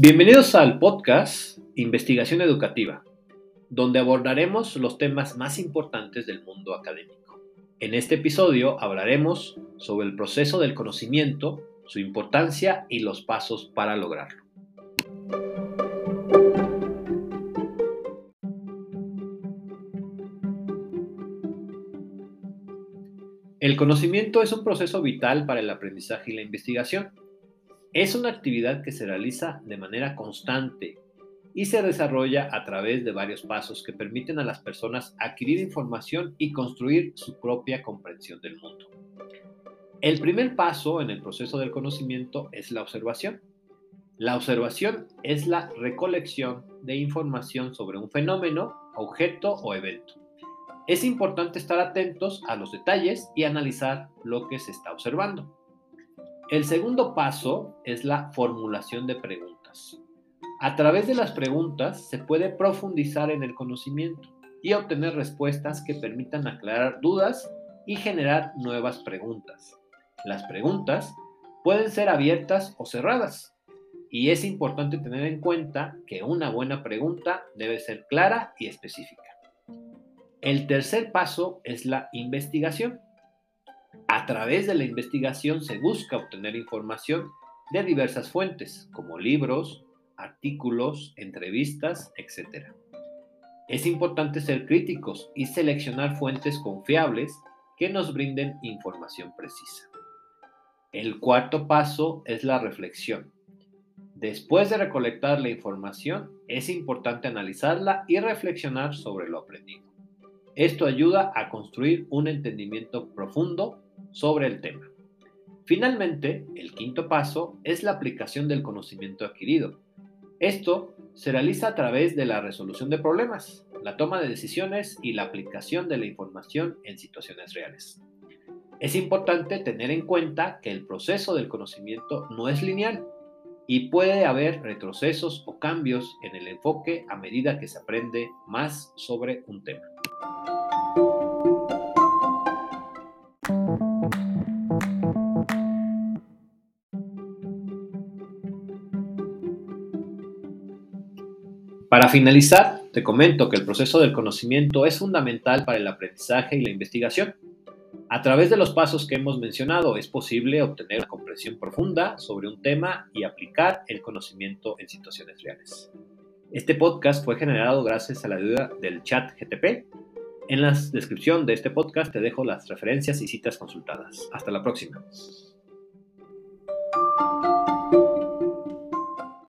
Bienvenidos al podcast Investigación Educativa, donde abordaremos los temas más importantes del mundo académico. En este episodio hablaremos sobre el proceso del conocimiento, su importancia y los pasos para lograrlo. El conocimiento es un proceso vital para el aprendizaje y la investigación es una actividad que se realiza de manera constante y se desarrolla a través de varios pasos que permiten a las personas adquirir información y construir su propia comprensión del mundo. El primer paso en el proceso del conocimiento es la observación. La observación es la recolección de información sobre un fenómeno, objeto o evento. Es importante estar atentos a los detalles y analizar lo que se está observando. El segundo paso es la formulación de preguntas. A través de las preguntas se puede profundizar en el conocimiento y obtener respuestas que permitan aclarar dudas y generar nuevas preguntas. Las preguntas pueden ser abiertas o cerradas y es importante tener en cuenta que una buena pregunta debe ser clara y específica. El tercer paso es la investigación. A través de la investigación se busca obtener información de diversas fuentes, como libros, artículos, entrevistas, etc. Es importante ser críticos y seleccionar fuentes confiables que nos brinden información precisa. El cuarto paso es la reflexión. Después de recolectar la información, es importante analizarla y reflexionar sobre lo aprendido. Esto ayuda a construir un entendimiento profundo sobre el tema. Finalmente, el quinto paso es la aplicación del conocimiento adquirido. Esto se realiza a través de la resolución de problemas, la toma de decisiones y la aplicación de la información en situaciones reales. Es importante tener en cuenta que el proceso del conocimiento no es lineal y puede haber retrocesos o cambios en el enfoque a medida que se aprende más sobre un tema. Para finalizar, te comento que el proceso del conocimiento es fundamental para el aprendizaje y la investigación. A través de los pasos que hemos mencionado es posible obtener una comprensión profunda sobre un tema y aplicar el conocimiento en situaciones reales. Este podcast fue generado gracias a la ayuda del chat GTP. En la descripción de este podcast te dejo las referencias y citas consultadas. Hasta la próxima.